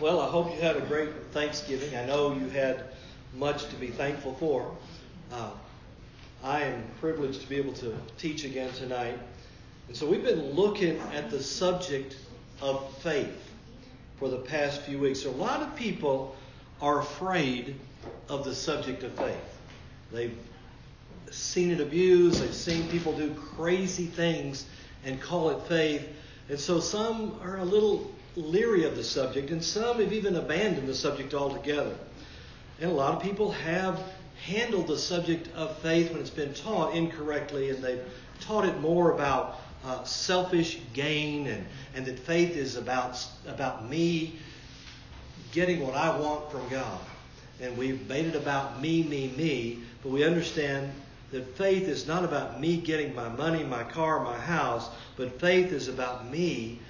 Well, I hope you had a great Thanksgiving. I know you had much to be thankful for. Uh, I am privileged to be able to teach again tonight. And so we've been looking at the subject of faith for the past few weeks. A lot of people are afraid of the subject of faith. They've seen it abused, they've seen people do crazy things and call it faith. And so some are a little leery of the subject, and some have even abandoned the subject altogether. And a lot of people have handled the subject of faith when it's been taught incorrectly, and they've taught it more about uh, selfish gain and, and that faith is about, about me getting what I want from God. And we've made it about me, me, me, but we understand that faith is not about me getting my money, my car, my house, but faith is about me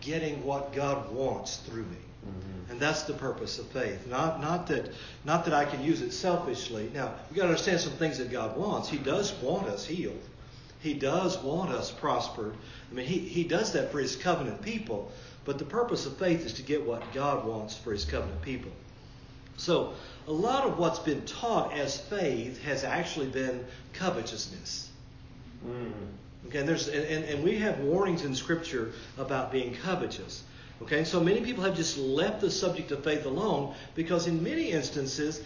getting what God wants through me. Mm-hmm. And that's the purpose of faith. Not, not, that, not that I can use it selfishly. Now, we've got to understand some things that God wants. He does want us healed, He does want us prospered. I mean, He, he does that for His covenant people. But the purpose of faith is to get what God wants for His covenant people. So, a lot of what's been taught as faith has actually been covetousness. Mm-hmm. Okay, and, there's, and, and we have warnings in Scripture about being covetous. Okay, so many people have just left the subject of faith alone because, in many instances,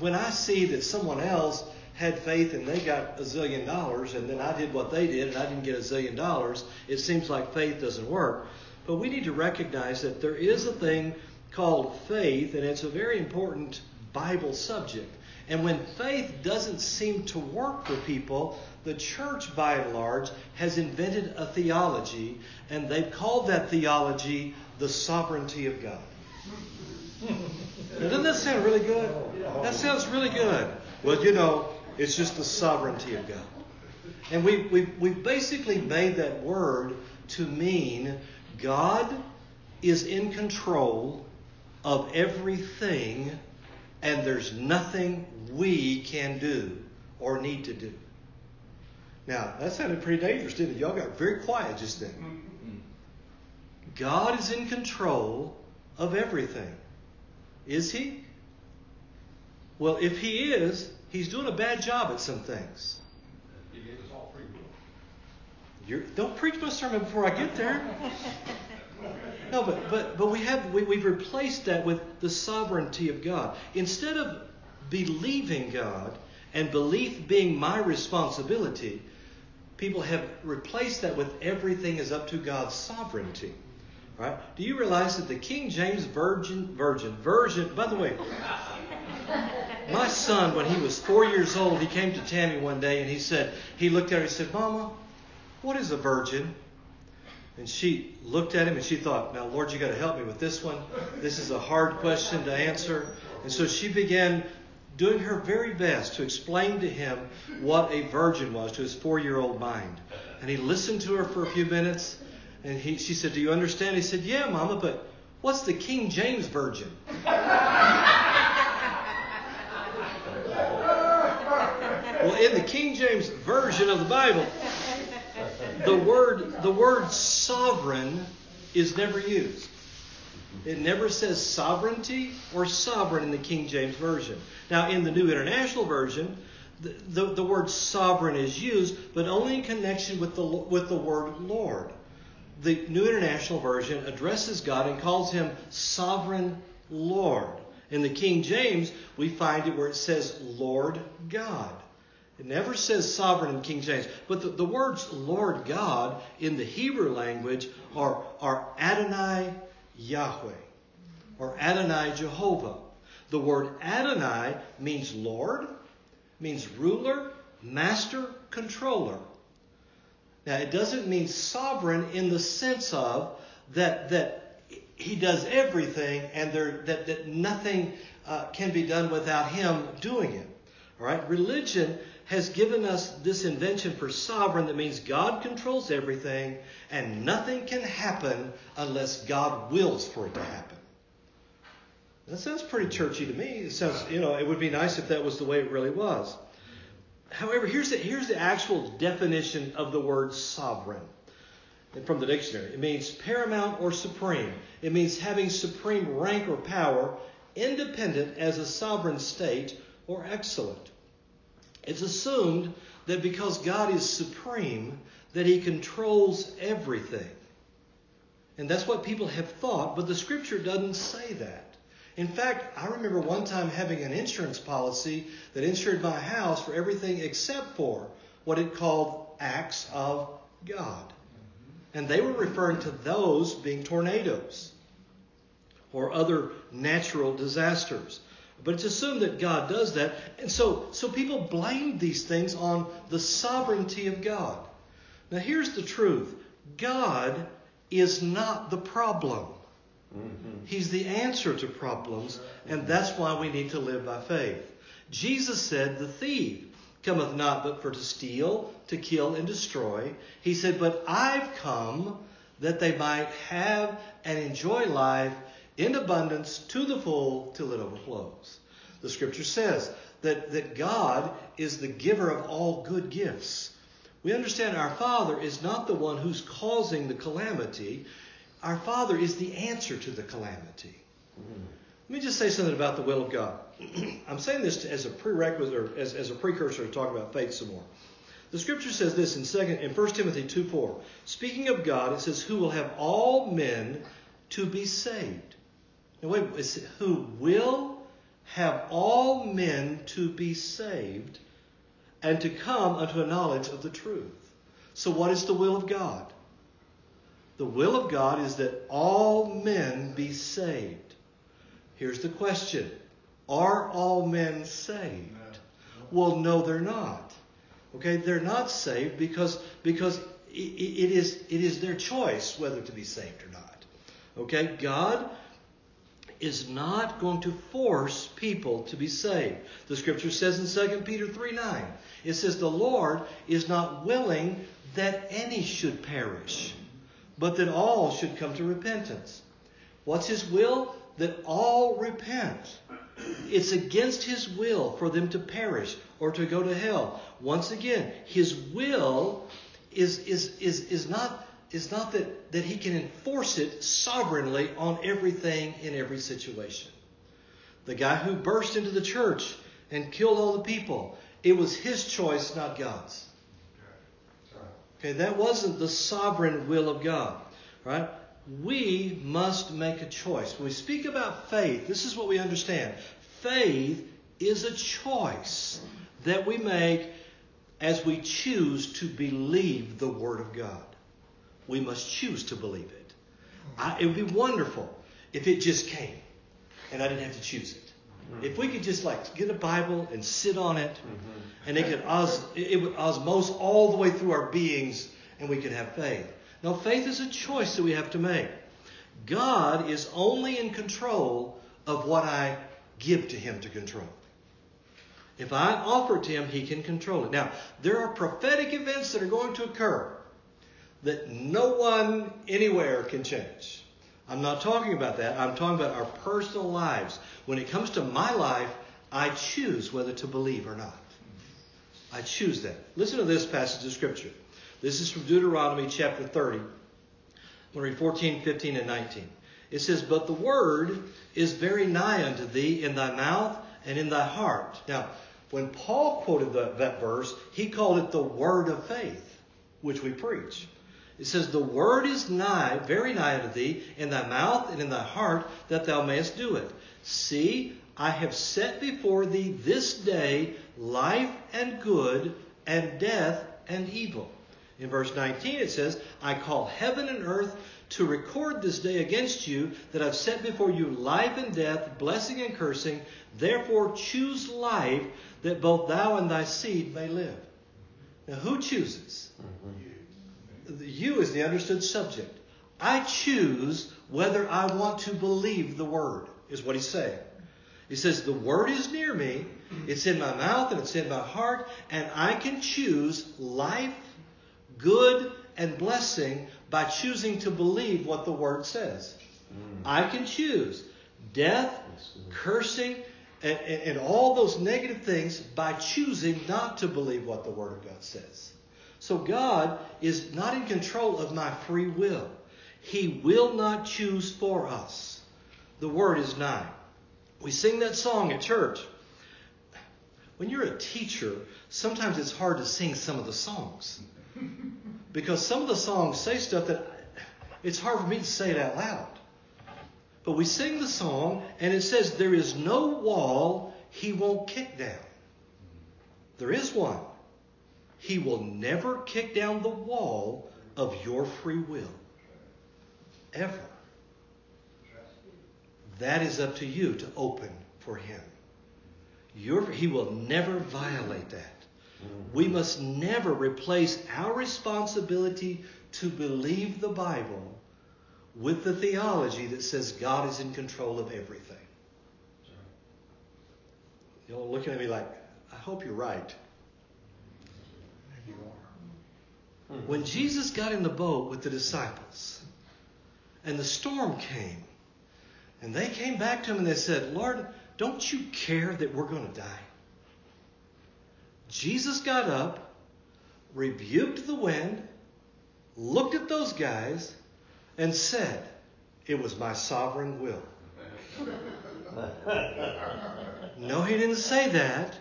when I see that someone else had faith and they got a zillion dollars, and then I did what they did and I didn't get a zillion dollars, it seems like faith doesn't work. But we need to recognize that there is a thing called faith, and it's a very important Bible subject. And when faith doesn't seem to work for people, the church, by and large, has invented a theology, and they've called that theology the sovereignty of God. doesn't that sound really good? That sounds really good. Well, you know, it's just the sovereignty of God. And we, we, we basically made that word to mean God is in control of everything, and there's nothing we can do or need to do. Now, that sounded pretty dangerous, didn't it? Y'all got very quiet just then. Mm-hmm. God is in control of everything. Is He? Well, if He is, He's doing a bad job at some things. He gave us all free will. You're, don't preach my sermon before I get there. No, but but but we have we, we've replaced that with the sovereignty of God. Instead of believing God and belief being my responsibility, people have replaced that with everything is up to God's sovereignty. Right? Do you realize that the King James Virgin Virgin version? By the way, my son, when he was four years old, he came to Tammy one day and he said he looked at her and he said, "Mama, what is a virgin?" And she looked at him and she thought, Now, Lord, you got to help me with this one. This is a hard question to answer. And so she began doing her very best to explain to him what a virgin was to his four year old mind. And he listened to her for a few minutes. And he, she said, Do you understand? He said, Yeah, Mama, but what's the King James Virgin? well, in the King James Version of the Bible, the word the word sovereign is never used. It never says sovereignty or sovereign in the King James Version. Now, in the New International Version, the, the, the, word sovereign is used, but only in connection with the, with the word Lord. The New International Version addresses God and calls him sovereign Lord. In the King James, we find it where it says Lord God. It never says sovereign in King James, but the, the words Lord God in the Hebrew language are, are Adonai Yahweh or Adonai Jehovah. The word Adonai means Lord, means ruler, master, controller. Now, it doesn't mean sovereign in the sense of that, that he does everything and there, that, that nothing uh, can be done without him doing it. All right? Religion has given us this invention for sovereign that means God controls everything and nothing can happen unless God wills for it to happen. That sounds pretty churchy to me. It sounds, you know, it would be nice if that was the way it really was. However, here's the, here's the actual definition of the word sovereign. from the dictionary. It means paramount or supreme. It means having supreme rank or power, independent as a sovereign state, or excellent. It's assumed that because God is supreme, that he controls everything. And that's what people have thought, but the scripture doesn't say that. In fact, I remember one time having an insurance policy that insured my house for everything except for what it called acts of God. And they were referring to those being tornadoes or other natural disasters. But it's assumed that God does that. And so, so people blame these things on the sovereignty of God. Now, here's the truth God is not the problem. Mm-hmm. He's the answer to problems, and that's why we need to live by faith. Jesus said, The thief cometh not but for to steal, to kill, and destroy. He said, But I've come that they might have and enjoy life in abundance to the full till it overflows. The scripture says that, that God is the giver of all good gifts. We understand our Father is not the one who's causing the calamity. Our Father is the answer to the calamity. Mm-hmm. Let me just say something about the will of God. I'm saying this as a prerequisite or as, as a precursor to talk about faith some more. The scripture says this in second in 1 Timothy 2 4. Speaking of God, it says, Who will have all men to be saved. Wait, it's who will have all men to be saved and to come unto a knowledge of the truth. So what is the will of God? The will of God is that all men be saved. Here's the question Are all men saved? Well, no, they're not. Okay, they're not saved because, because it is, it is their choice whether to be saved or not. Okay, God is not going to force people to be saved. The scripture says in 2 Peter 3 9, it says, The Lord is not willing that any should perish, but that all should come to repentance. What's his will? That all repent. It's against his will for them to perish or to go to hell. Once again, his will is, is, is, is not, is not that, that he can enforce it sovereignly on everything in every situation. The guy who burst into the church and killed all the people, it was his choice, not God's. Okay, that wasn't the sovereign will of God, right? We must make a choice. When we speak about faith, this is what we understand. Faith is a choice that we make as we choose to believe the Word of God. We must choose to believe it. I, it would be wonderful if it just came and I didn't have to choose it. If we could just like get a Bible and sit on it, mm-hmm. and it could os- it would osmose all the way through our beings, and we could have faith. Now, faith is a choice that we have to make. God is only in control of what I give to Him to control. If I offer it to Him, He can control it. Now, there are prophetic events that are going to occur that no one anywhere can change. I'm not talking about that. I'm talking about our personal lives. When it comes to my life, I choose whether to believe or not. I choose that. Listen to this passage of Scripture. This is from Deuteronomy chapter 30. I'm going to read 14, 15, and 19. It says, But the word is very nigh unto thee in thy mouth and in thy heart. Now, when Paul quoted that verse, he called it the word of faith, which we preach. It says, The word is nigh, very nigh unto thee, in thy mouth and in thy heart, that thou mayest do it. See, I have set before thee this day life and good, and death and evil. In verse 19 it says, I call heaven and earth to record this day against you that I've set before you life and death, blessing and cursing. Therefore choose life that both thou and thy seed may live. Now who chooses? Mm-hmm you is the understood subject. I choose whether I want to believe the word, is what he's saying. He says, The word is near me, it's in my mouth and it's in my heart, and I can choose life, good, and blessing by choosing to believe what the word says. Mm. I can choose death, cursing, and, and, and all those negative things by choosing not to believe what the word of God says. So God is not in control of my free will. He will not choose for us. The word is nigh. We sing that song at church. When you're a teacher, sometimes it's hard to sing some of the songs. Because some of the songs say stuff that it's hard for me to say it out loud. But we sing the song, and it says, There is no wall he won't kick down. There is one. He will never kick down the wall of your free will. Ever. That is up to you to open for him. Your, he will never violate that. We must never replace our responsibility to believe the Bible with the theology that says God is in control of everything. You're looking at me like, I hope you're right. You are. When Jesus got in the boat with the disciples and the storm came, and they came back to him and they said, Lord, don't you care that we're going to die? Jesus got up, rebuked the wind, looked at those guys, and said, It was my sovereign will. No, he didn't say that.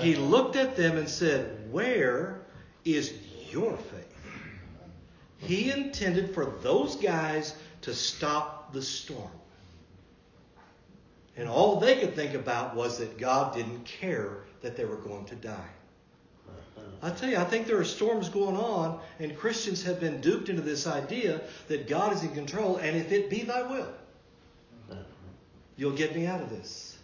He looked at them and said, Where is your faith? He intended for those guys to stop the storm. And all they could think about was that God didn't care that they were going to die. I tell you, I think there are storms going on, and Christians have been duped into this idea that God is in control, and if it be thy will, you'll get me out of this.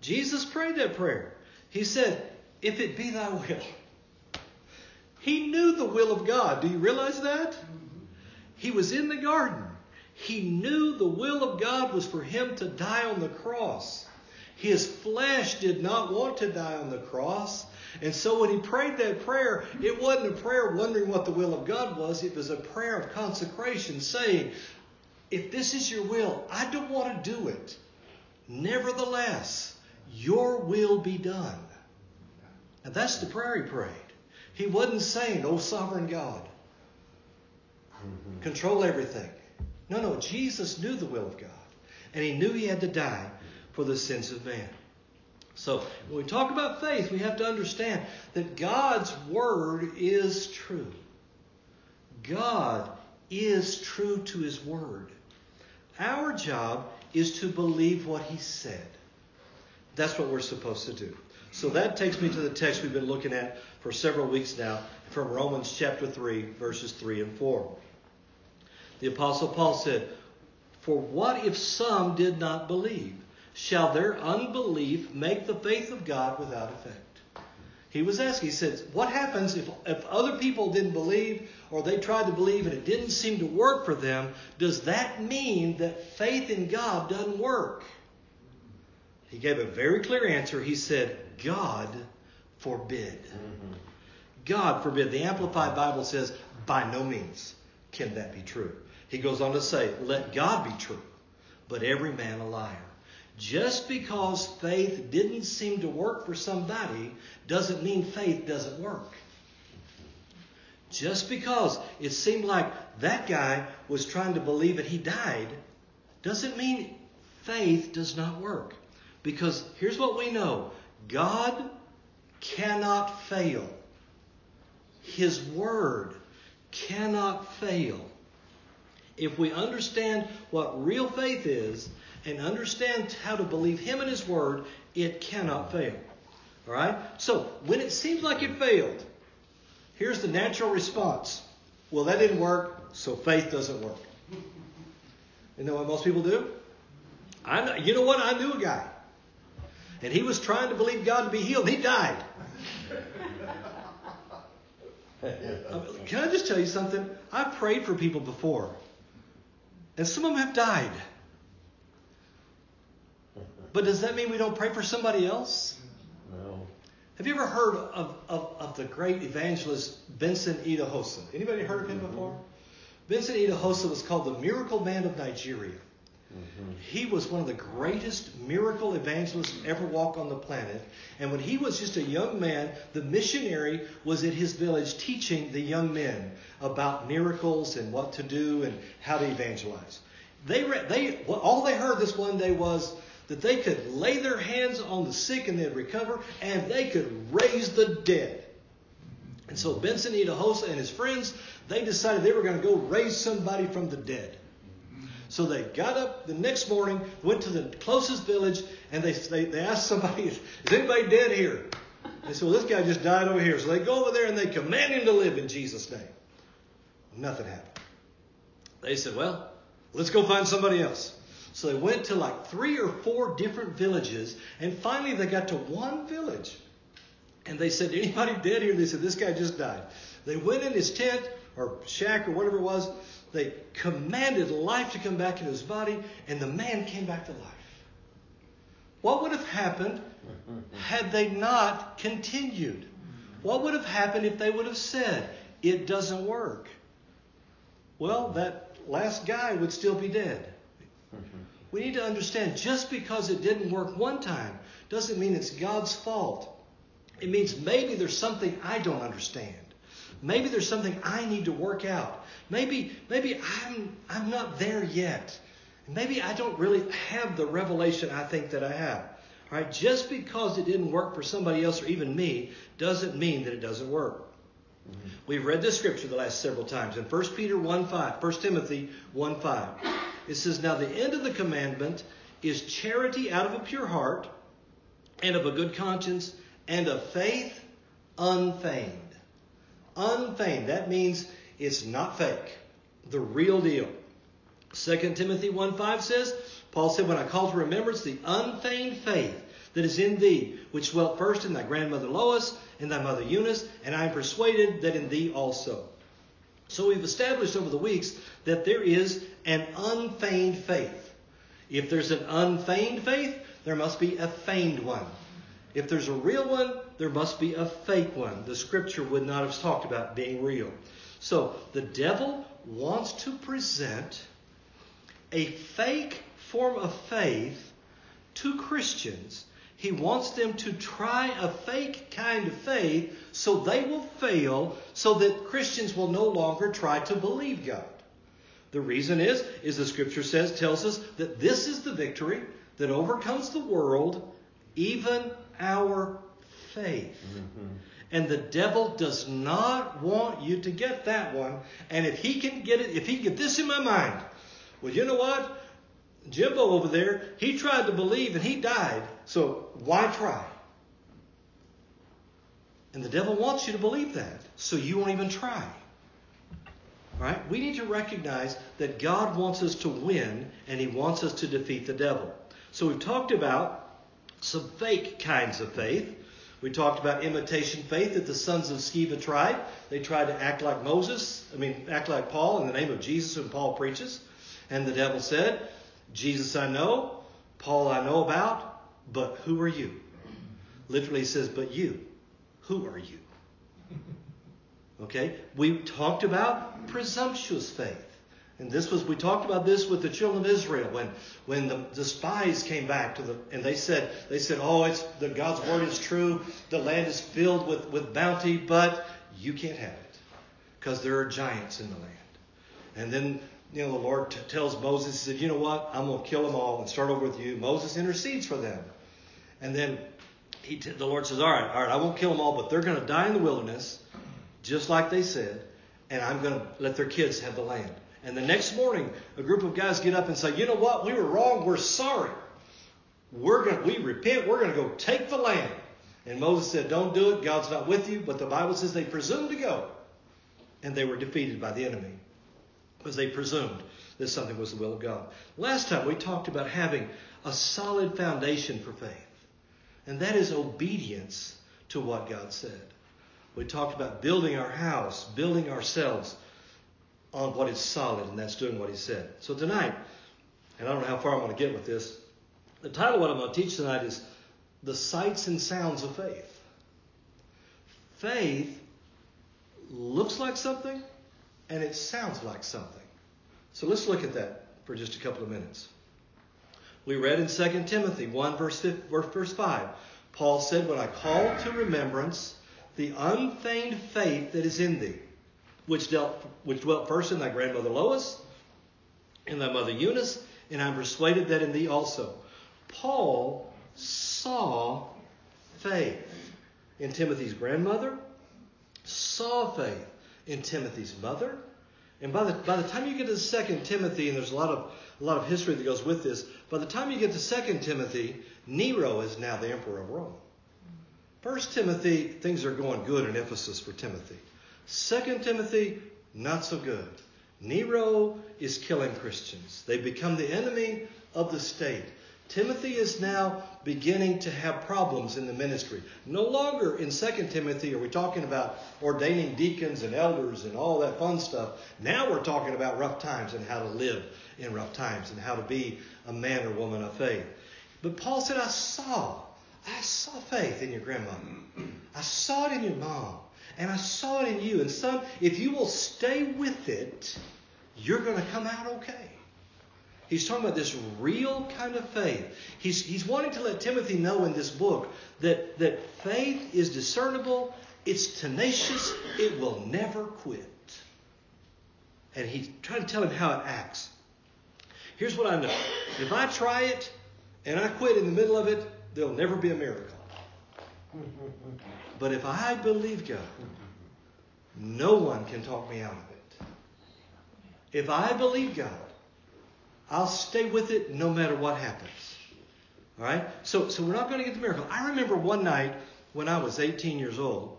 Jesus prayed that prayer. He said, If it be thy will. He knew the will of God. Do you realize that? He was in the garden. He knew the will of God was for him to die on the cross. His flesh did not want to die on the cross. And so when he prayed that prayer, it wasn't a prayer wondering what the will of God was. It was a prayer of consecration saying, if this is your will, I don't want to do it. Nevertheless, your will be done. And that's the prayer he prayed. He wasn't saying, Oh, sovereign God, control everything. No, no, Jesus knew the will of God. And he knew he had to die for the sins of man. So, when we talk about faith, we have to understand that God's word is true. God is true to his word. Our job is to believe what he said. That's what we're supposed to do. So that takes me to the text we've been looking at for several weeks now from Romans chapter 3, verses 3 and 4. The Apostle Paul said, For what if some did not believe? Shall their unbelief make the faith of God without effect? He was asking, he said, What happens if, if other people didn't believe or they tried to believe and it didn't seem to work for them? Does that mean that faith in God doesn't work? He gave a very clear answer. He said, God forbid. Mm-hmm. God forbid. The Amplified Bible says, by no means can that be true. He goes on to say, let God be true, but every man a liar. Just because faith didn't seem to work for somebody doesn't mean faith doesn't work. Just because it seemed like that guy was trying to believe that he died doesn't mean faith does not work. Because here's what we know God cannot fail, His Word cannot fail. If we understand what real faith is and understand how to believe Him and His Word, it cannot fail. All right? So, when it seems like it failed, here's the natural response. Well, that didn't work, so faith doesn't work. You know what most people do? I know, you know what? I knew a guy and he was trying to believe God to be healed. He died. Uh, can I just tell you something? I've prayed for people before, and some of them have died. But does that mean we don't pray for somebody else? No. Have you ever heard of, of, of the great evangelist Benson Idahosa? Anybody heard of him mm-hmm. before? Benson Idahosa was called the Miracle Man of Nigeria. Mm-hmm. He was one of the greatest miracle evangelists ever walk on the planet. And when he was just a young man, the missionary was at his village teaching the young men about miracles and what to do and how to evangelize. They, they, all they heard this one day was that they could lay their hands on the sick and they'd recover, and they could raise the dead. And so Benson Idahosa and his friends, they decided they were going to go raise somebody from the dead. So they got up the next morning, went to the closest village, and they, they, they asked somebody, Is anybody dead here? They said, Well, this guy just died over here. So they go over there and they command him to live in Jesus' name. Nothing happened. They said, Well, let's go find somebody else. So they went to like three or four different villages, and finally they got to one village. And they said, Anybody dead here? They said, This guy just died. They went in his tent or shack or whatever it was. They commanded life to come back in his body, and the man came back to life. What would have happened had they not continued? What would have happened if they would have said, It doesn't work? Well, that last guy would still be dead. We need to understand just because it didn't work one time doesn't mean it's God's fault. It means maybe there's something I don't understand. Maybe there's something I need to work out. Maybe, maybe I'm, I'm not there yet. Maybe I don't really have the revelation I think that I have. All right, just because it didn't work for somebody else or even me doesn't mean that it doesn't work. Mm-hmm. We've read this scripture the last several times in 1 Peter 1 5, 1 Timothy 1 5. It says, Now the end of the commandment is charity out of a pure heart and of a good conscience and of faith unfeigned. Unfeigned. That means it's not fake. The real deal. 2 Timothy 1 5 says, Paul said, When I call to remembrance the unfeigned faith that is in thee, which dwelt first in thy grandmother Lois and thy mother Eunice, and I am persuaded that in thee also. So we've established over the weeks that there is an unfeigned faith. If there's an unfeigned faith, there must be a feigned one. If there's a real one, there must be a fake one. The scripture would not have talked about being real. So the devil wants to present a fake form of faith to Christians. He wants them to try a fake kind of faith so they will fail, so that Christians will no longer try to believe God. The reason is, is the scripture says, tells us that this is the victory that overcomes the world, even our faith. Mm-hmm. And the devil does not want you to get that one. And if he can get it, if he can get this in my mind, well, you know what? Jimbo over there, he tried to believe and he died. So why try? And the devil wants you to believe that. So you won't even try. Right? We need to recognize that God wants us to win and he wants us to defeat the devil. So we've talked about some fake kinds of faith. We talked about imitation faith that the sons of Sceva tried. They tried to act like Moses, I mean, act like Paul in the name of Jesus when Paul preaches. And the devil said, Jesus I know, Paul I know about, but who are you? Literally says, but you. Who are you? Okay? We talked about presumptuous faith. And this was we talked about this with the children of Israel when when the, the spies came back to the and they said they said, Oh, it's the God's word is true, the land is filled with, with bounty, but you can't have it. Because there are giants in the land. And then you know the Lord t- tells Moses, He said, You know what? I'm gonna kill them all and start over with you. Moses intercedes for them. And then he t- the Lord says, All right, all right, I won't kill them all, but they're gonna die in the wilderness, just like they said, and I'm gonna let their kids have the land. And the next morning, a group of guys get up and say, you know what? We were wrong. We're sorry. We're going to, we repent. We're going to go take the land. And Moses said, don't do it. God's not with you. But the Bible says they presumed to go. And they were defeated by the enemy because they presumed that something was the will of God. Last time we talked about having a solid foundation for faith. And that is obedience to what God said. We talked about building our house, building ourselves on what is solid, and that's doing what he said. So tonight, and I don't know how far I'm going to get with this, the title of what I'm going to teach tonight is The Sights and Sounds of Faith. Faith looks like something, and it sounds like something. So let's look at that for just a couple of minutes. We read in 2 Timothy 1, verse, 5, verse 5, Paul said, When I call to remembrance the unfeigned faith that is in thee, which, dealt, which dwelt first in thy grandmother Lois and thy mother Eunice, and I'm persuaded that in thee also. Paul saw faith in Timothy's grandmother, saw faith in Timothy's mother. And by the, by the time you get to Second Timothy, and there's a lot of a lot of history that goes with this, by the time you get to Second Timothy, Nero is now the emperor of Rome. First Timothy, things are going good in Ephesus for Timothy. Second Timothy, not so good. Nero is killing Christians. They become the enemy of the state. Timothy is now beginning to have problems in the ministry. No longer in 2 Timothy are we talking about ordaining deacons and elders and all that fun stuff. Now we're talking about rough times and how to live in rough times and how to be a man or woman of faith. But Paul said, I saw, I saw faith in your grandmother. I saw it in your mom. And I saw it in you. And son, if you will stay with it, you're going to come out okay. He's talking about this real kind of faith. He's, he's wanting to let Timothy know in this book that, that faith is discernible, it's tenacious, it will never quit. And he's trying to tell him how it acts. Here's what I know if I try it and I quit in the middle of it, there'll never be a miracle. But if I believe God, no one can talk me out of it. If I believe God, I'll stay with it no matter what happens. All right? So, so we're not going to get the miracle. I remember one night when I was 18 years old,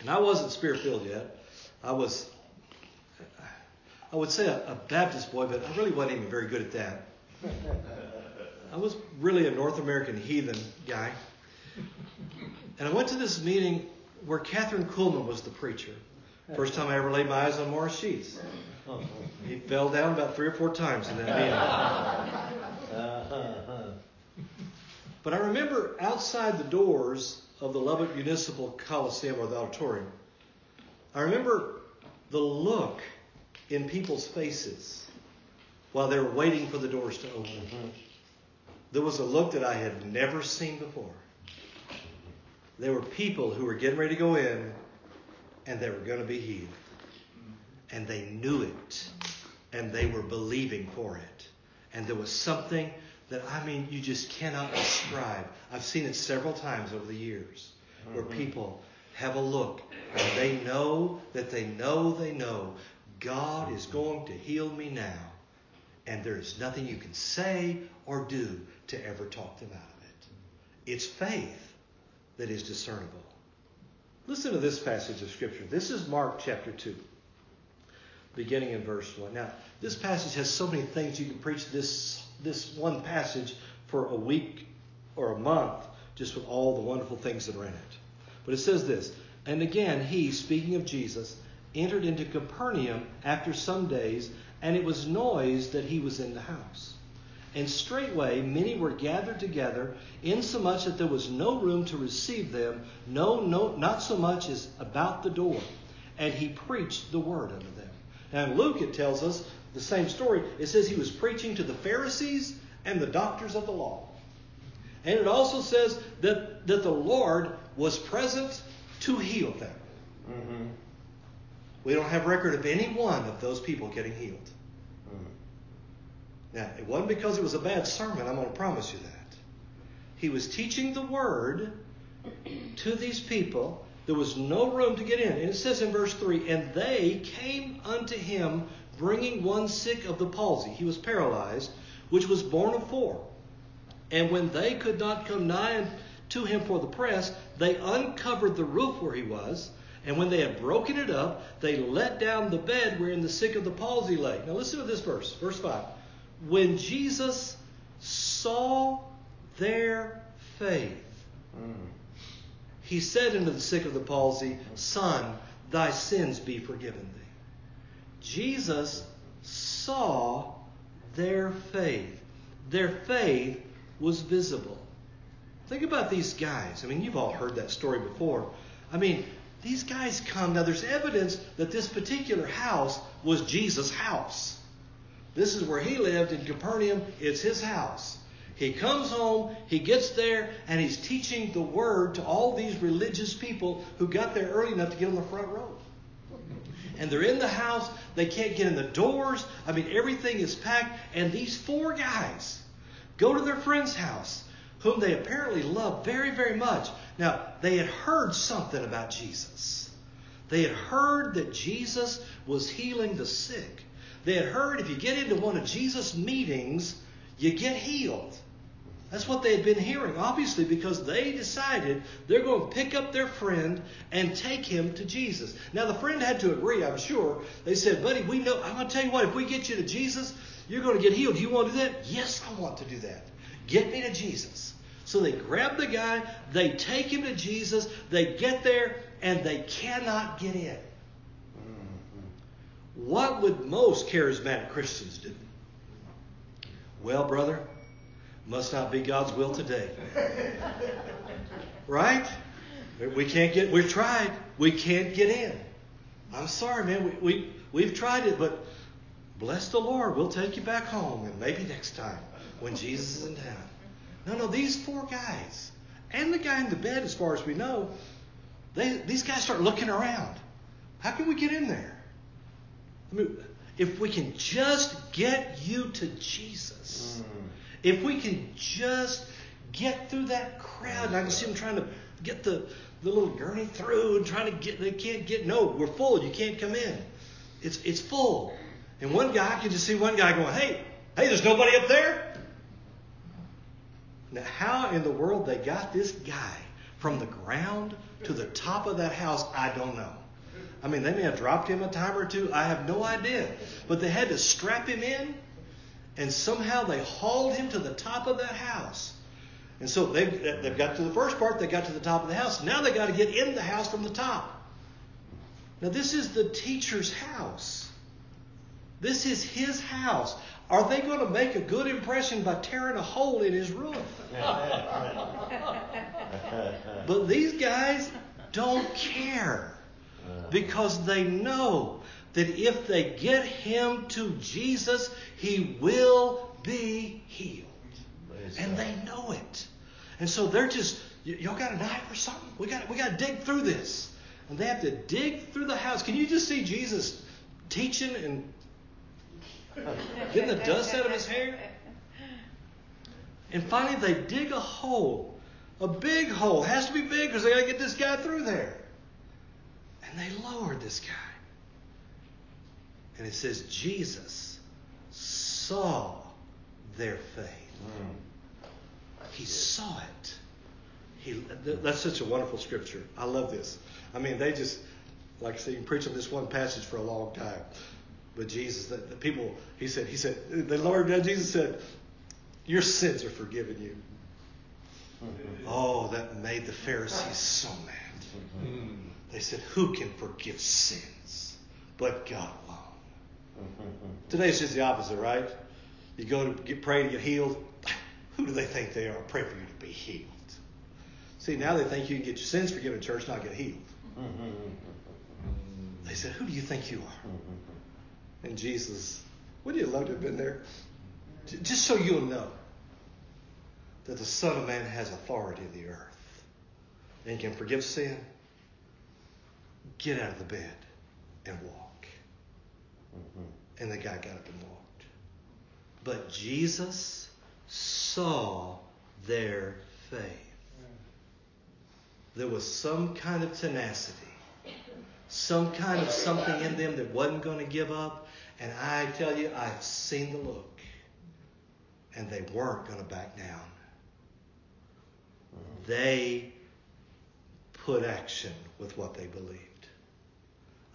and I wasn't spirit filled yet. I was, I would say a, a Baptist boy, but I really wasn't even very good at that. I was really a North American heathen guy. And I went to this meeting where Kathryn Kuhlman was the preacher. First time I ever laid my eyes on Morris Sheets. He fell down about three or four times in that meeting. Uh-huh. But I remember outside the doors of the Lubbock Municipal Coliseum or the auditorium, I remember the look in people's faces while they were waiting for the doors to open. Mm-hmm. There was a look that I had never seen before. There were people who were getting ready to go in and they were going to be healed. And they knew it. And they were believing for it. And there was something that, I mean, you just cannot describe. I've seen it several times over the years where mm-hmm. people have a look and they know that they know they know God is mm-hmm. going to heal me now. And there is nothing you can say or do to ever talk them out of it. It's faith that is discernible. Listen to this passage of Scripture. This is Mark chapter 2, beginning in verse 1. Now, this passage has so many things you can preach this, this one passage for a week or a month, just with all the wonderful things that are in it. But it says this And again, he, speaking of Jesus, entered into Capernaum after some days, and it was noised that he was in the house. And straightway many were gathered together, insomuch that there was no room to receive them, no, no, not so much as about the door. And he preached the word unto them. Now in Luke it tells us the same story. It says he was preaching to the Pharisees and the doctors of the law. And it also says that, that the Lord was present to heal them. Mm-hmm. We don't have record of any one of those people getting healed. Now, it wasn't because it was a bad sermon, I'm going to promise you that. He was teaching the word to these people. There was no room to get in. And it says in verse 3 And they came unto him, bringing one sick of the palsy. He was paralyzed, which was born of four. And when they could not come nigh to him for the press, they uncovered the roof where he was. And when they had broken it up, they let down the bed wherein the sick of the palsy lay. Now listen to this verse, verse 5 when Jesus saw their faith, mm. he said unto the sick of the palsy, Son, thy sins be forgiven thee. Jesus saw their faith. Their faith was visible. Think about these guys. I mean, you've all heard that story before. I mean, these guys come. Now, there's evidence that this particular house was Jesus' house. This is where he lived in Capernaum. It's his house. He comes home, he gets there, and he's teaching the word to all these religious people who got there early enough to get on the front row. And they're in the house, they can't get in the doors. I mean, everything is packed. And these four guys go to their friend's house, whom they apparently love very, very much. Now, they had heard something about Jesus. They had heard that Jesus was healing the sick. They had heard if you get into one of Jesus' meetings, you get healed. That's what they had been hearing, obviously, because they decided they're going to pick up their friend and take him to Jesus. Now, the friend had to agree, I'm sure. They said, Buddy, we know, I'm going to tell you what, if we get you to Jesus, you're going to get healed. Do you want to do that? Yes, I want to do that. Get me to Jesus. So they grab the guy, they take him to Jesus, they get there, and they cannot get in. What would most charismatic Christians do? Well, brother, must not be God's will today. Right? We can't get, we've tried. We can't get in. I'm sorry, man. We, we, we've tried it, but bless the Lord. We'll take you back home and maybe next time when Jesus is in town. No, no, these four guys and the guy in the bed, as far as we know, they, these guys start looking around. How can we get in there? I mean, if we can just get you to Jesus. Mm. If we can just get through that crowd, and I can see them trying to get the, the little gurney through and trying to get, they can't get, no, we're full, you can't come in. It's, it's full. And one guy, I can just see one guy going, hey, hey, there's nobody up there? Now, how in the world they got this guy from the ground to the top of that house, I don't know. I mean, they may have dropped him a time or two. I have no idea. But they had to strap him in and somehow they hauled him to the top of that house. And so they've, they've got to the first part, they got to the top of the house. Now they got to get in the house from the top. Now, this is the teacher's house. This is his house. Are they going to make a good impression by tearing a hole in his roof? but these guys don't care because they know that if they get him to Jesus, he will be healed. And they know it. And so they're just, y'all got a knife or something? We got, we got to dig through this. And they have to dig through the house. Can you just see Jesus teaching and getting the dust out of his hair? And finally, they dig a hole, a big hole. It has to be big because they got to get this guy through there. And they lowered this guy. And it says, Jesus saw their faith. Mm. He saw it. He, that's such a wonderful scripture. I love this. I mean, they just, like I said, you can preach on this one passage for a long time. But Jesus, the, the people, he said, he said, the Lord, Jesus said, your sins are forgiven you. Mm-hmm. Oh, that made the Pharisees so mad. Mm-hmm. They said, who can forgive sins but God alone? Today it's just the opposite, right? You go to get pray to get healed. Who do they think they are? Pray for you to be healed. See, now they think you can get your sins forgiven in church, not get healed. They said, Who do you think you are? And Jesus, wouldn't you love to have been there? Just so you'll know that the Son of Man has authority in the earth and can forgive sin, get out of the bed and walk. Mm-hmm. And the guy got up and walked. But Jesus saw their faith. There was some kind of tenacity, some kind of something in them that wasn't going to give up. And I tell you, I've seen the look. And they weren't going to back down. Mm-hmm. They put action with what they believed.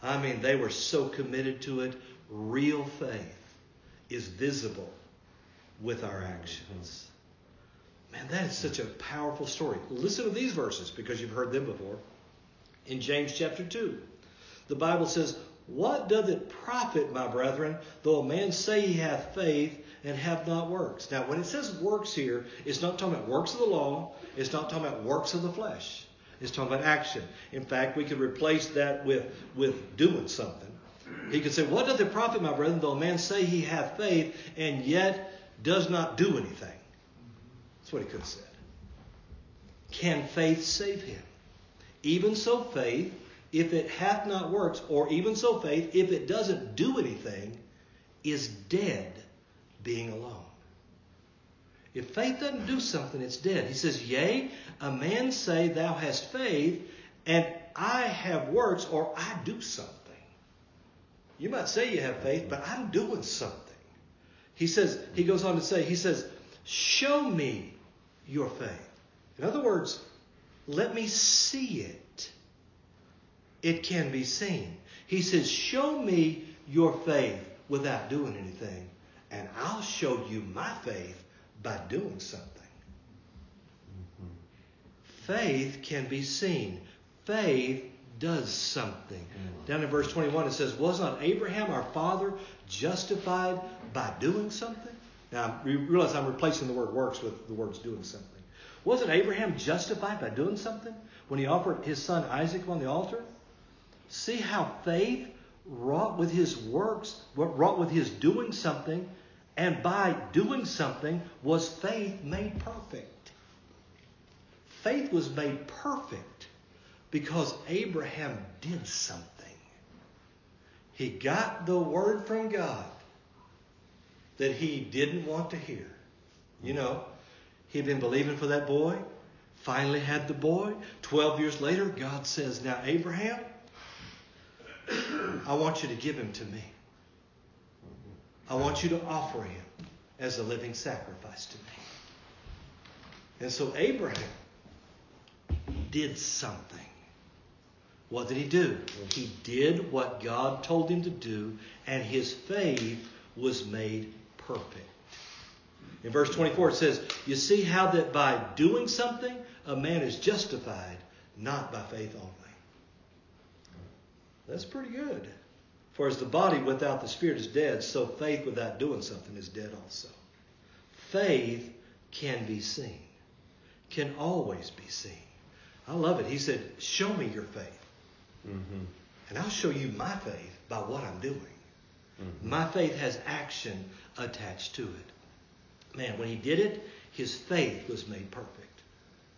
I mean, they were so committed to it real faith is visible with our actions. Man, that is such a powerful story. Listen to these verses because you've heard them before. In James chapter 2, the Bible says, What doth it profit, my brethren, though a man say he hath faith and have not works? Now, when it says works here, it's not talking about works of the law, it's not talking about works of the flesh. It's talking about action. In fact, we could replace that with, with doing something. He could say, What doth it profit, my brethren, though a man say he hath faith and yet does not do anything? That's what he could have said. Can faith save him? Even so, faith, if it hath not works, or even so, faith, if it doesn't do anything, is dead being alone. If faith doesn't do something, it's dead. He says, Yea, a man say, Thou hast faith, and I have works, or I do something. You might say you have faith, but I'm doing something. He says, he goes on to say, he says, Show me your faith. In other words, let me see it. It can be seen. He says, Show me your faith without doing anything, and I'll show you my faith by doing something. Faith can be seen. Faith does something. Mm. Down in verse 21, it says, Was not Abraham our father justified by doing something? Now, you realize I'm replacing the word works with the words doing something. Wasn't Abraham justified by doing something when he offered his son Isaac on the altar? See how faith wrought with his works, what wrought with his doing something, and by doing something was faith made perfect. Faith was made perfect because Abraham did something. He got the word from God that he didn't want to hear. You know, he'd been believing for that boy, finally had the boy. Twelve years later, God says, Now, Abraham, I want you to give him to me. I want you to offer him as a living sacrifice to me. And so Abraham did something. What did he do? He did what God told him to do, and his faith was made perfect. In verse 24, it says, You see how that by doing something, a man is justified, not by faith only. That's pretty good. For as the body without the spirit is dead, so faith without doing something is dead also. Faith can be seen, can always be seen. I love it. He said, Show me your faith. Mm-hmm. And I'll show you my faith by what I'm doing. Mm-hmm. My faith has action attached to it. Man, when he did it, his faith was made perfect.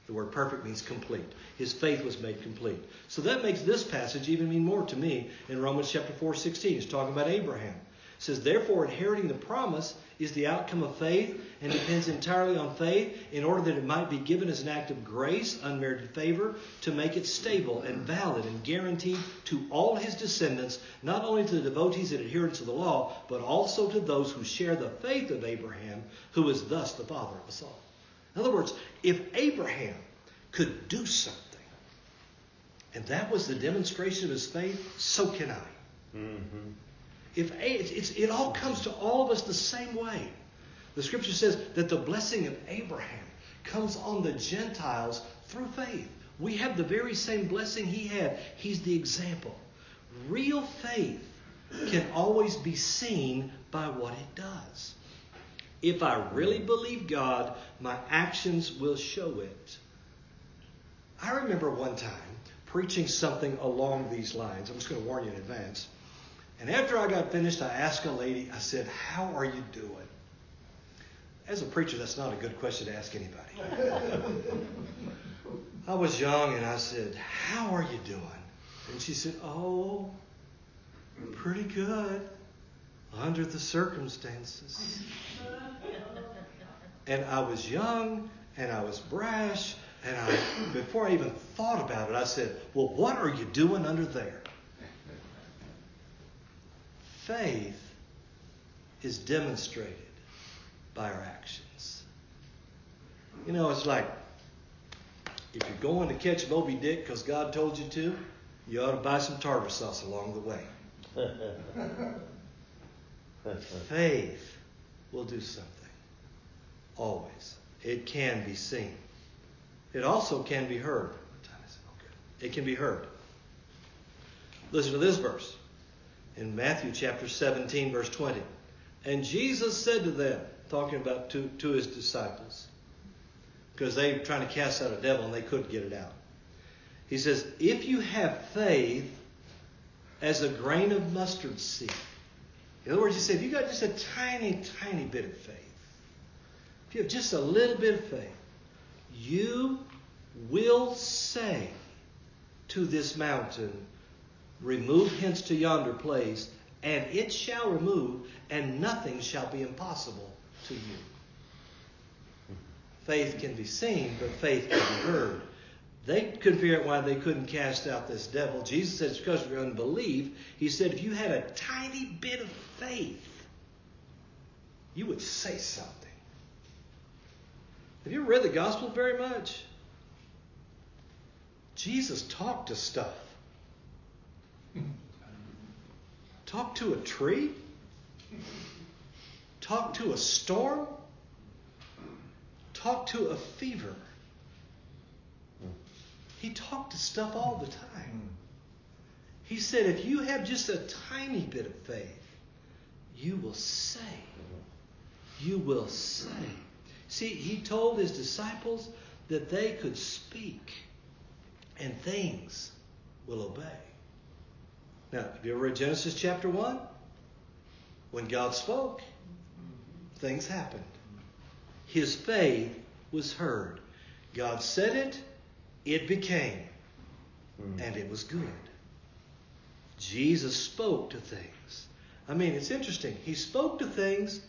The word perfect means complete. His faith was made complete. So that makes this passage even mean more to me in Romans chapter 4, 16. It's talking about Abraham. It says, Therefore, inheriting the promise is the outcome of faith and depends entirely on faith in order that it might be given as an act of grace, unmerited favor, to make it stable and valid and guaranteed to all his descendants, not only to the devotees and adherents of the law, but also to those who share the faith of Abraham, who is thus the father of us all. In other words, if Abraham could do something, and that was the demonstration of his faith, so can I. Mm-hmm. If it's, it all comes to all of us the same way. The scripture says that the blessing of Abraham comes on the Gentiles through faith. We have the very same blessing he had. He's the example. Real faith can always be seen by what it does. If I really believe God, my actions will show it. I remember one time preaching something along these lines. I'm just going to warn you in advance. And after I got finished, I asked a lady, I said, How are you doing? As a preacher, that's not a good question to ask anybody. I was young and I said, How are you doing? And she said, Oh, pretty good under the circumstances. And I was young and I was brash. And I, before I even thought about it, I said, Well, what are you doing under there? Faith is demonstrated by our actions. You know, it's like if you're going to catch Moby Dick because God told you to, you ought to buy some tartar sauce along the way. Faith will do something. Always. It can be seen. It also can be heard. It can be heard. Listen to this verse in Matthew chapter 17, verse 20. And Jesus said to them, talking about to, to his disciples, because they were trying to cast out a devil and they couldn't get it out. He says, If you have faith as a grain of mustard seed, in other words, he said, if you got just a tiny, tiny bit of faith, if you have just a little bit of faith, You will say to this mountain, Remove hence to yonder place, and it shall remove, and nothing shall be impossible to you. Faith can be seen, but faith can be heard. They couldn't figure out why they couldn't cast out this devil. Jesus said it's because of your unbelief. He said if you had a tiny bit of faith, you would say something. Have you read the gospel very much? Jesus talked to stuff. Talk to a tree? Talk to a storm? Talk to a fever? He talked to stuff all the time. He said, if you have just a tiny bit of faith, you will say. You will say. See, he told his disciples that they could speak and things will obey. Now, have you ever read Genesis chapter 1? When God spoke, things happened. His faith was heard. God said it, it became, hmm. and it was good. Jesus spoke to things. I mean, it's interesting. He spoke to things,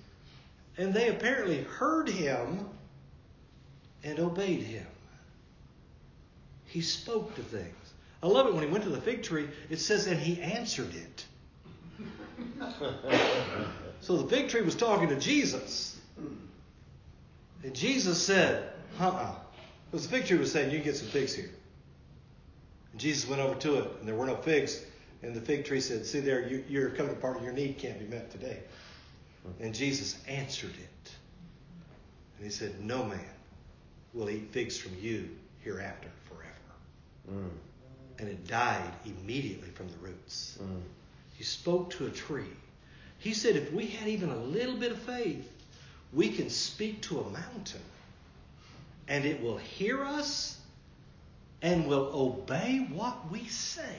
and they apparently heard him and obeyed him. He spoke to things. I love it when he went to the fig tree, it says, and he answered it. so the fig tree was talking to Jesus. And Jesus said, uh uh-uh. uh. Because the fig tree was saying, you can get some figs here. And Jesus went over to it, and there were no figs. And the fig tree said, See there, you, your coming part of your need can't be met today. And Jesus answered it. And he said, No man will eat figs from you hereafter forever. Mm. And it died immediately from the roots. Mm. He spoke to a tree. He said, If we had even a little bit of faith, we can speak to a mountain and it will hear us and will obey what we say.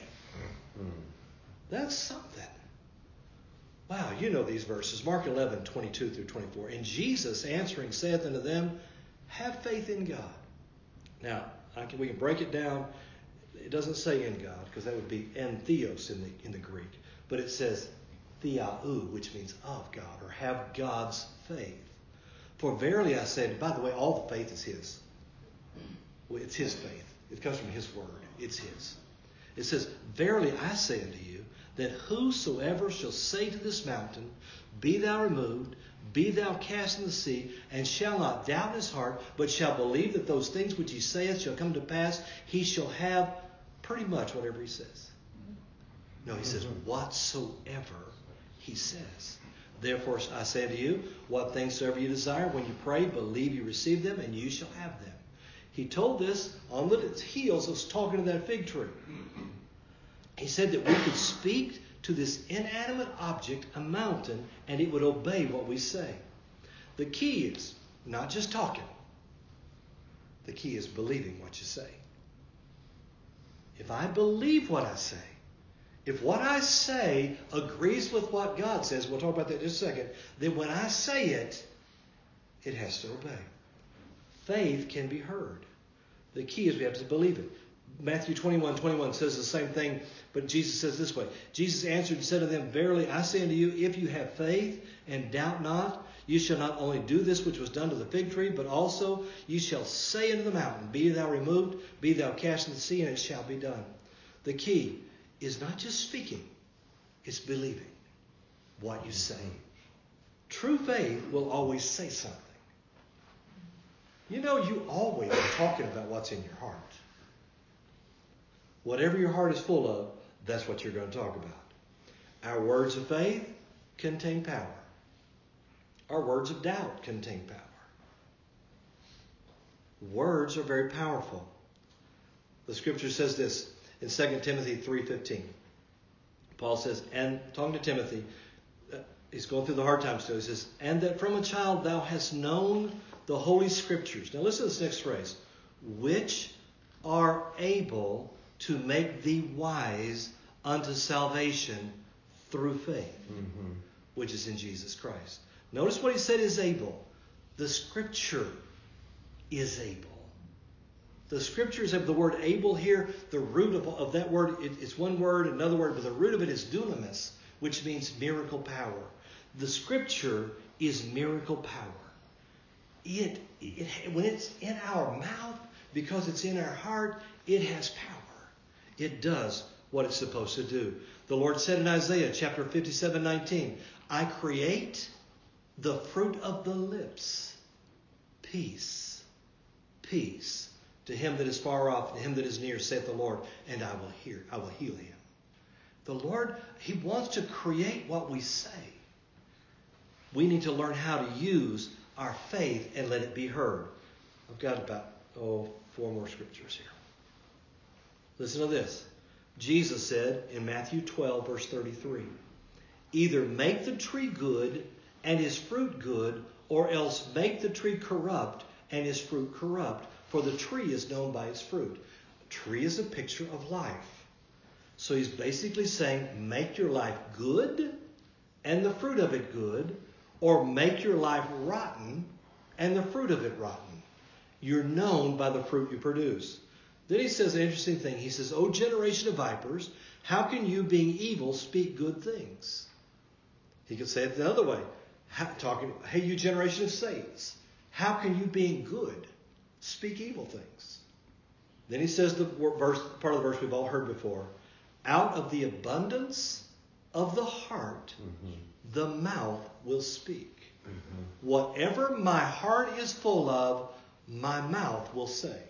Mm. That's something. Wow, you know these verses. Mark 11, 22 through 24. And Jesus answering saith unto them, Have faith in God. Now, can, we can break it down. It doesn't say in God, because that would be en theos in the, in the Greek. But it says theou, which means of God, or have God's faith. For verily I say, by the way, all the faith is His. Well, it's His faith. It comes from His word. It's His. It says, Verily I say unto you, that whosoever shall say to this mountain, Be thou removed, be thou cast in the sea, and shall not doubt his heart, but shall believe that those things which he saith shall come to pass, he shall have pretty much whatever he says. No, he says, whatsoever he says. Therefore I say unto you, what things soever you desire, when you pray, believe you receive them, and you shall have them. He told this on the heels of talking to that fig tree. He said that we could speak to this inanimate object, a mountain, and it would obey what we say. The key is not just talking, the key is believing what you say. If I believe what I say, if what I say agrees with what God says, we'll talk about that in just a second, then when I say it, it has to obey. Faith can be heard. The key is we have to believe it. Matthew 21 21 says the same thing, but Jesus says this way Jesus answered and said to them, Verily I say unto you, if you have faith and doubt not, you shall not only do this which was done to the fig tree, but also you shall say unto the mountain, Be thou removed, be thou cast into the sea, and it shall be done. The key is not just speaking, it's believing what you say. True faith will always say something. You know, you always are talking about what's in your heart. Whatever your heart is full of, that's what you're going to talk about. Our words of faith contain power. Our words of doubt contain power. Words are very powerful. The scripture says this in 2 Timothy 3:15. Paul says, and talking to Timothy, uh, he's going through the hard times still. He says, and that from a child thou hast known the holy scriptures. Now listen to this next phrase, which are able to make thee wise unto salvation through faith, mm-hmm. which is in Jesus Christ. Notice what he said is able. The scripture is able. The scriptures have the word able here. The root of, of that word, it, it's one word, another word, but the root of it is dunamis, which means miracle power. The scripture is miracle power. It, it, when it's in our mouth, because it's in our heart, it has power. It does what it's supposed to do. The Lord said in Isaiah chapter 57, 19, I create the fruit of the lips. Peace. Peace. To him that is far off, to him that is near, saith the Lord, and I will hear, I will heal him. The Lord, He wants to create what we say. We need to learn how to use our faith and let it be heard. I've got about, oh, four more scriptures here. Listen to this. Jesus said in Matthew 12, verse 33 Either make the tree good and his fruit good, or else make the tree corrupt and his fruit corrupt, for the tree is known by its fruit. A tree is a picture of life. So he's basically saying, make your life good and the fruit of it good, or make your life rotten and the fruit of it rotten. You're known by the fruit you produce. Then he says an interesting thing. He says, O generation of vipers, how can you, being evil, speak good things? He could say it the other way. How, talking, hey, you generation of saints, how can you, being good, speak evil things? Then he says the verse, part of the verse we've all heard before. Out of the abundance of the heart, mm-hmm. the mouth will speak. Mm-hmm. Whatever my heart is full of, my mouth will say.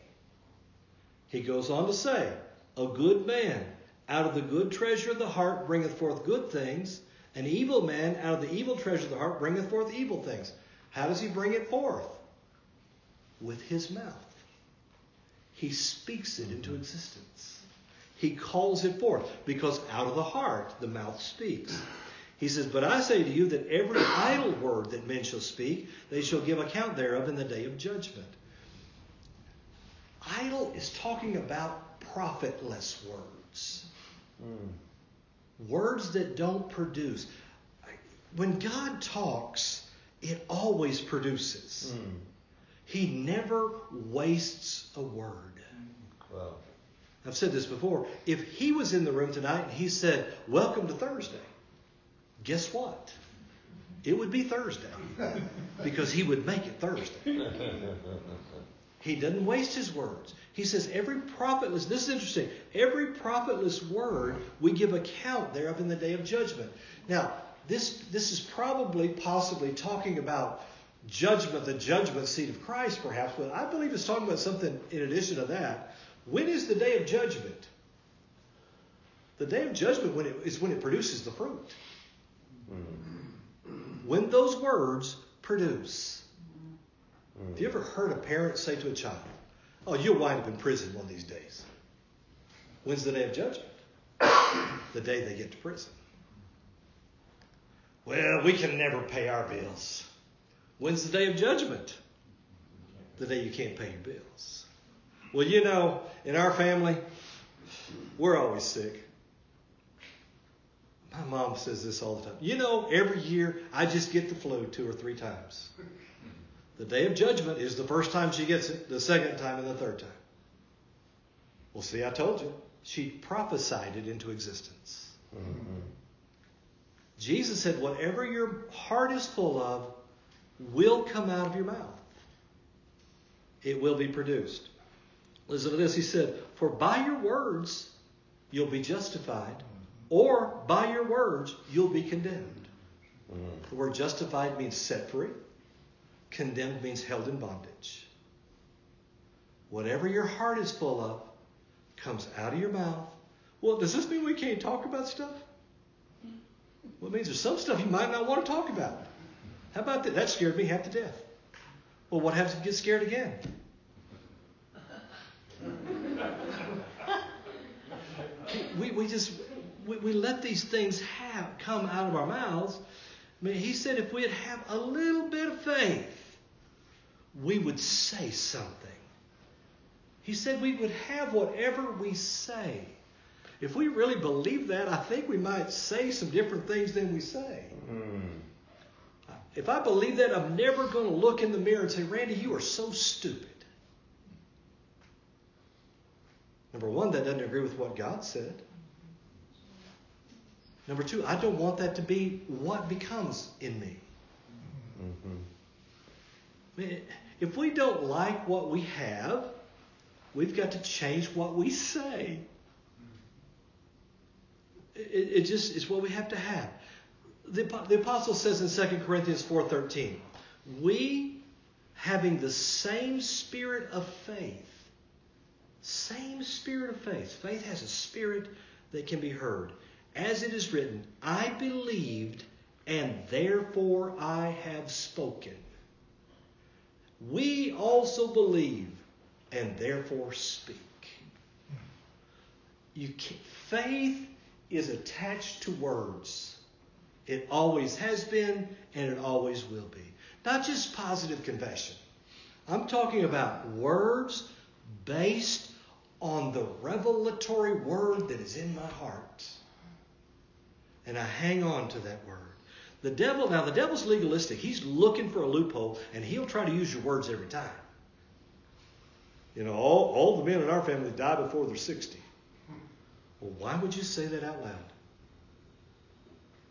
He goes on to say, A good man out of the good treasure of the heart bringeth forth good things. An evil man out of the evil treasure of the heart bringeth forth evil things. How does he bring it forth? With his mouth. He speaks it into existence. He calls it forth because out of the heart the mouth speaks. He says, But I say to you that every idle word that men shall speak, they shall give account thereof in the day of judgment. Idle is talking about profitless words. Mm. Words that don't produce. When God talks, it always produces. Mm. He never wastes a word. Wow. I've said this before. If he was in the room tonight and he said, Welcome to Thursday, guess what? It would be Thursday because he would make it Thursday. He doesn't waste his words. He says every profitless, this is interesting, every profitless word we give account thereof in the day of judgment. Now, this, this is probably possibly talking about judgment, the judgment seat of Christ, perhaps, but I believe it's talking about something in addition to that. When is the day of judgment? The day of judgment when it, is when it produces the fruit. Mm. When those words produce. Have you ever heard a parent say to a child, Oh, you'll wind up in prison one of these days? When's the day of judgment? the day they get to prison. Well, we can never pay our bills. When's the day of judgment? The day you can't pay your bills. Well, you know, in our family, we're always sick. My mom says this all the time. You know, every year I just get the flu two or three times. The day of judgment is the first time she gets it, the second time, and the third time. Well, see, I told you. She prophesied it into existence. Mm-hmm. Jesus said, Whatever your heart is full of will come out of your mouth, it will be produced. Listen to this. He said, For by your words you'll be justified, or by your words you'll be condemned. Mm-hmm. The word justified means set free. Condemned means held in bondage. Whatever your heart is full of comes out of your mouth. Well, does this mean we can't talk about stuff? Well, it means there's some stuff you might not want to talk about. How about that? That scared me half to death. Well, what happens if you get scared again? we, we just we, we let these things have come out of our mouths. I mean, he said if we'd have a little bit of faith, we would say something. He said we would have whatever we say. If we really believe that, I think we might say some different things than we say. Mm. If I believe that, I'm never going to look in the mirror and say, Randy, you are so stupid. Number one, that doesn't agree with what God said. Number two, I don't want that to be what becomes in me. Mm-hmm. If we don't like what we have, we've got to change what we say. It, it just is what we have to have. The, the apostle says in 2 Corinthians 4:13, "We having the same spirit of faith, same spirit of faith. Faith has a spirit that can be heard. As it is written, I believed and therefore I have spoken. We also believe and therefore speak. You faith is attached to words. It always has been and it always will be. Not just positive confession. I'm talking about words based on the revelatory word that is in my heart. And I hang on to that word. The devil, now the devil's legalistic. He's looking for a loophole and he'll try to use your words every time. You know, all, all the men in our family die before they're 60. Well, why would you say that out loud?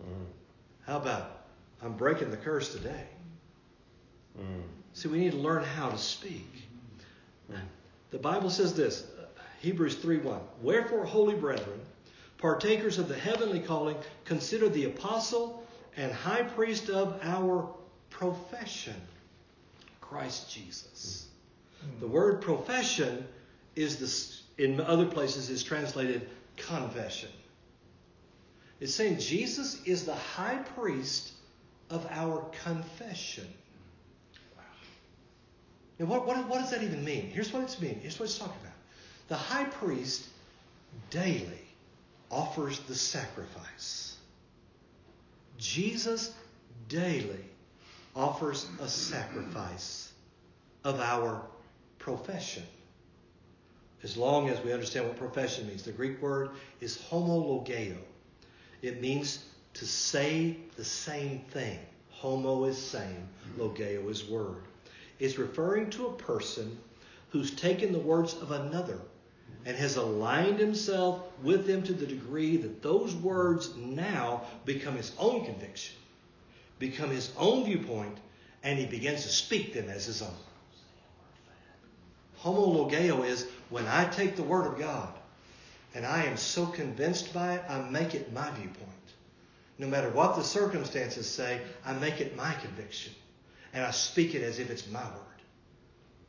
Mm. How about, I'm breaking the curse today? Mm. See, we need to learn how to speak. Mm. The Bible says this Hebrews 3 1. Wherefore, holy brethren, partakers of the heavenly calling, consider the apostle and high priest of our profession, Christ Jesus. Hmm. The word profession is the, in other places is translated confession. It's saying Jesus is the high priest of our confession. Now, what, what, what does that even mean? Here's what it's mean. Here's what it's talking about. The high priest daily offers the sacrifice. Jesus daily offers a sacrifice of our profession. As long as we understand what profession means. The Greek word is homologeo. It means to say the same thing. Homo is same, logeo is word. It's referring to a person who's taken the words of another and has aligned himself with them to the degree that those words now become his own conviction, become his own viewpoint, and he begins to speak them as his own. Homologeo is when I take the Word of God and I am so convinced by it, I make it my viewpoint. No matter what the circumstances say, I make it my conviction. And I speak it as if it's my word.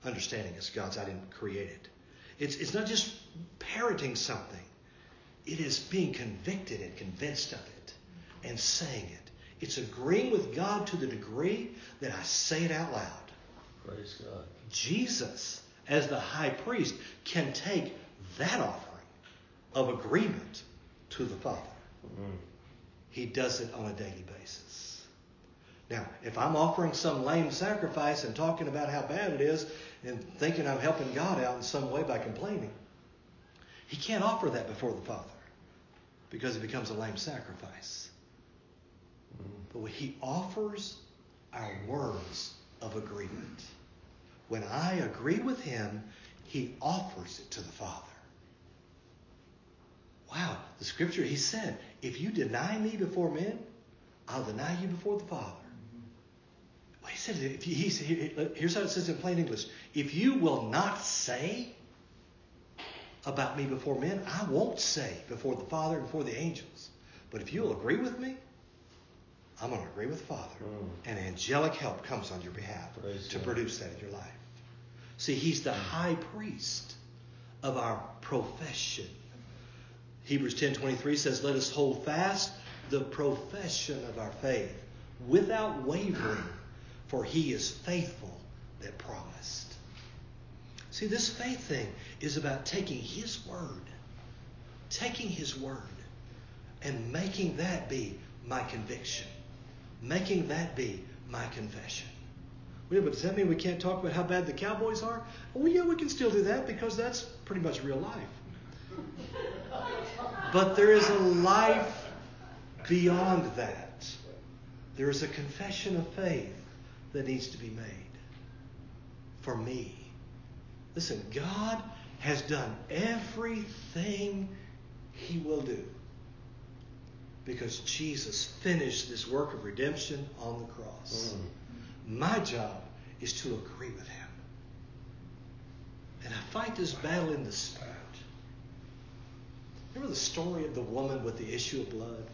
Understanding it's God's, I didn't create it. It's, it's not just parroting something, it is being convicted and convinced of it and saying it. It's agreeing with God to the degree that I say it out loud. Praise God. Jesus, as the high priest, can take that offering of agreement to the Father. Mm-hmm. He does it on a daily basis. Now, if I'm offering some lame sacrifice and talking about how bad it is and thinking I'm helping God out in some way by complaining, he can't offer that before the Father because it becomes a lame sacrifice. But when he offers our words of agreement, when I agree with him, he offers it to the Father. Wow, the scripture, he said, if you deny me before men, I'll deny you before the Father. Well, he said, if you, he, here's how it says in plain English if you will not say about me before men, I won't say before the Father and before the angels. But if you'll agree with me, I'm going to agree with the Father. Mm. And angelic help comes on your behalf Praise to God. produce that in your life. See, he's the high priest of our profession. Hebrews 10:23 says, "Let us hold fast the profession of our faith without wavering, for he is faithful that promised." See, this faith thing is about taking his word, taking his word and making that be my conviction, making that be my confession. Well, but does that mean we can't talk about how bad the Cowboys are? Well, yeah, we can still do that because that's pretty much real life. But there is a life beyond that. There is a confession of faith that needs to be made for me. Listen, God has done everything he will do. Because Jesus finished this work of redemption on the cross. Mm. My job is to agree with him. And I fight this battle in the spirit. Remember the story of the woman with the issue of blood?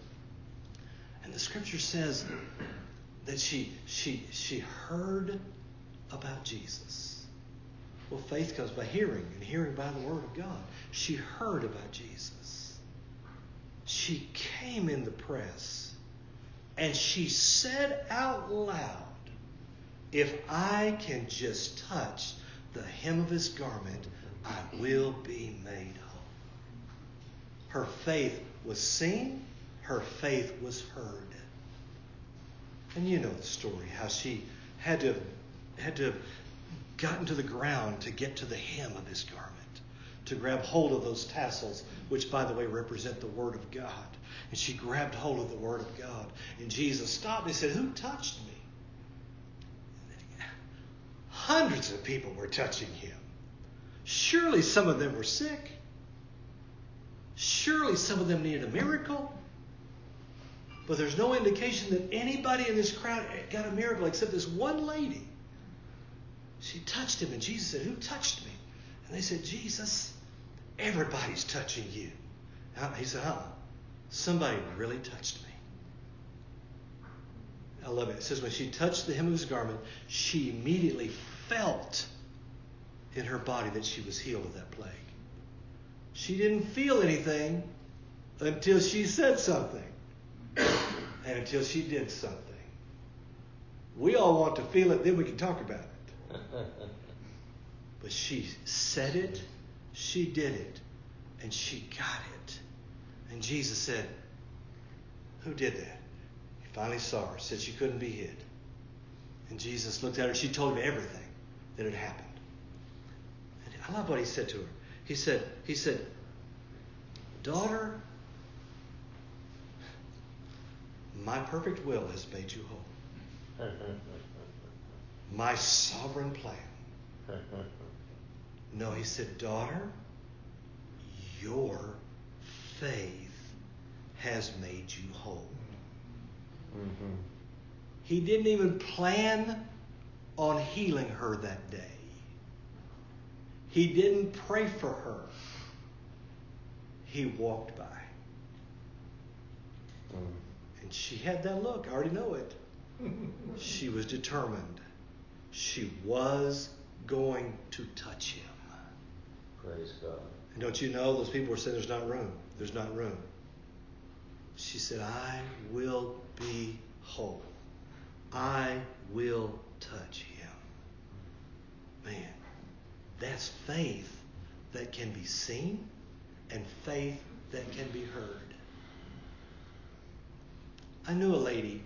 And the scripture says that she she she heard about Jesus. Well, faith comes by hearing, and hearing by the word of God. She heard about Jesus. She came in the press and she said out loud, If I can just touch the hem of his garment, I will be made whole. Her faith was seen, her faith was heard. And you know the story, how she had to had to gotten to the ground to get to the hem of his garment, to grab hold of those tassels, which by the way represent the word of God. And she grabbed hold of the word of God. And Jesus stopped and he said, Who touched me? Hundreds of people were touching him. Surely some of them were sick. Surely some of them needed a miracle. But there's no indication that anybody in this crowd got a miracle except this one lady. She touched him, and Jesus said, Who touched me? And they said, Jesus, everybody's touching you. He said, Huh? Somebody really touched me. I love it. It says, When she touched the hem of his garment, she immediately felt in her body that she was healed of that plague. She didn't feel anything until she said something and until she did something. We all want to feel it, then we can talk about it. But she said it, she did it, and she got it. And Jesus said, Who did that? He finally saw her, said she couldn't be hid. And Jesus looked at her, she told him everything that had happened. And I love what he said to her. He said, he said, Daughter, my perfect will has made you whole. My sovereign plan. No, he said, Daughter, your faith has made you whole. Mm-hmm. He didn't even plan on healing her that day. He didn't pray for her. He walked by. Mm. And she had that look. I already know it. she was determined. She was going to touch him. Praise God. And don't you know those people were saying there's not room? There's not room. She said, I will be whole. I will touch him. Man, that's faith that can be seen and faith that can be heard. I knew a lady,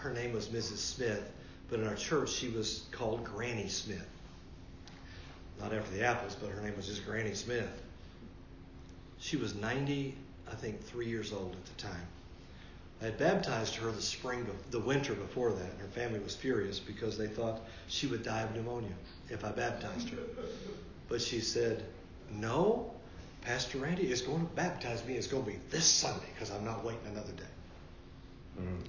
her name was Mrs. Smith, but in our church she was called Granny Smith. Not after the apples, but her name was just Granny Smith. She was 90, I think, three years old at the time. I had baptized her the spring, the winter before that, and her family was furious because they thought she would die of pneumonia if I baptized her. But she said, No, Pastor Randy is going to baptize me. It's going to be this Sunday because I'm not waiting another day. Mm-hmm.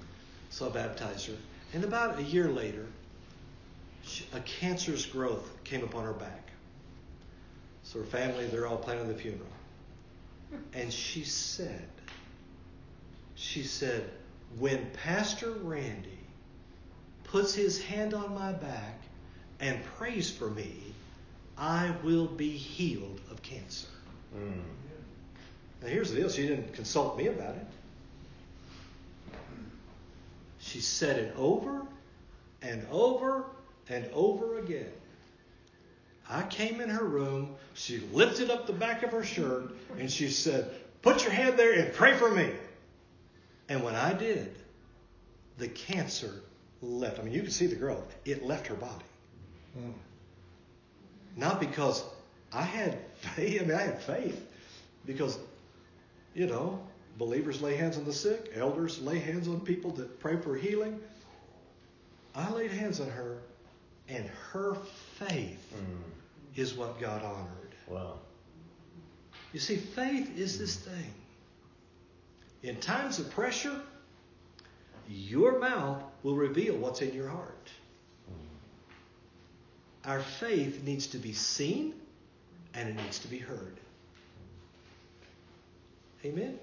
So I baptized her. And about a year later, a cancerous growth came upon her back. So her family, they're all planning the funeral. And she said, she said, when Pastor Randy puts his hand on my back and prays for me, I will be healed of cancer. Mm. Now, here's the deal she didn't consult me about it. She said it over and over and over again. I came in her room, she lifted up the back of her shirt, and she said, Put your hand there and pray for me. And when I did, the cancer left. I mean, you can see the growth. It left her body. Mm. Not because I had faith. I mean, I had faith because, you know, believers lay hands on the sick, elders lay hands on people that pray for healing. I laid hands on her, and her faith mm. is what God honored. Wow. You see, faith is this thing. In times of pressure, your mouth will reveal what's in your heart. Our faith needs to be seen and it needs to be heard. Amen?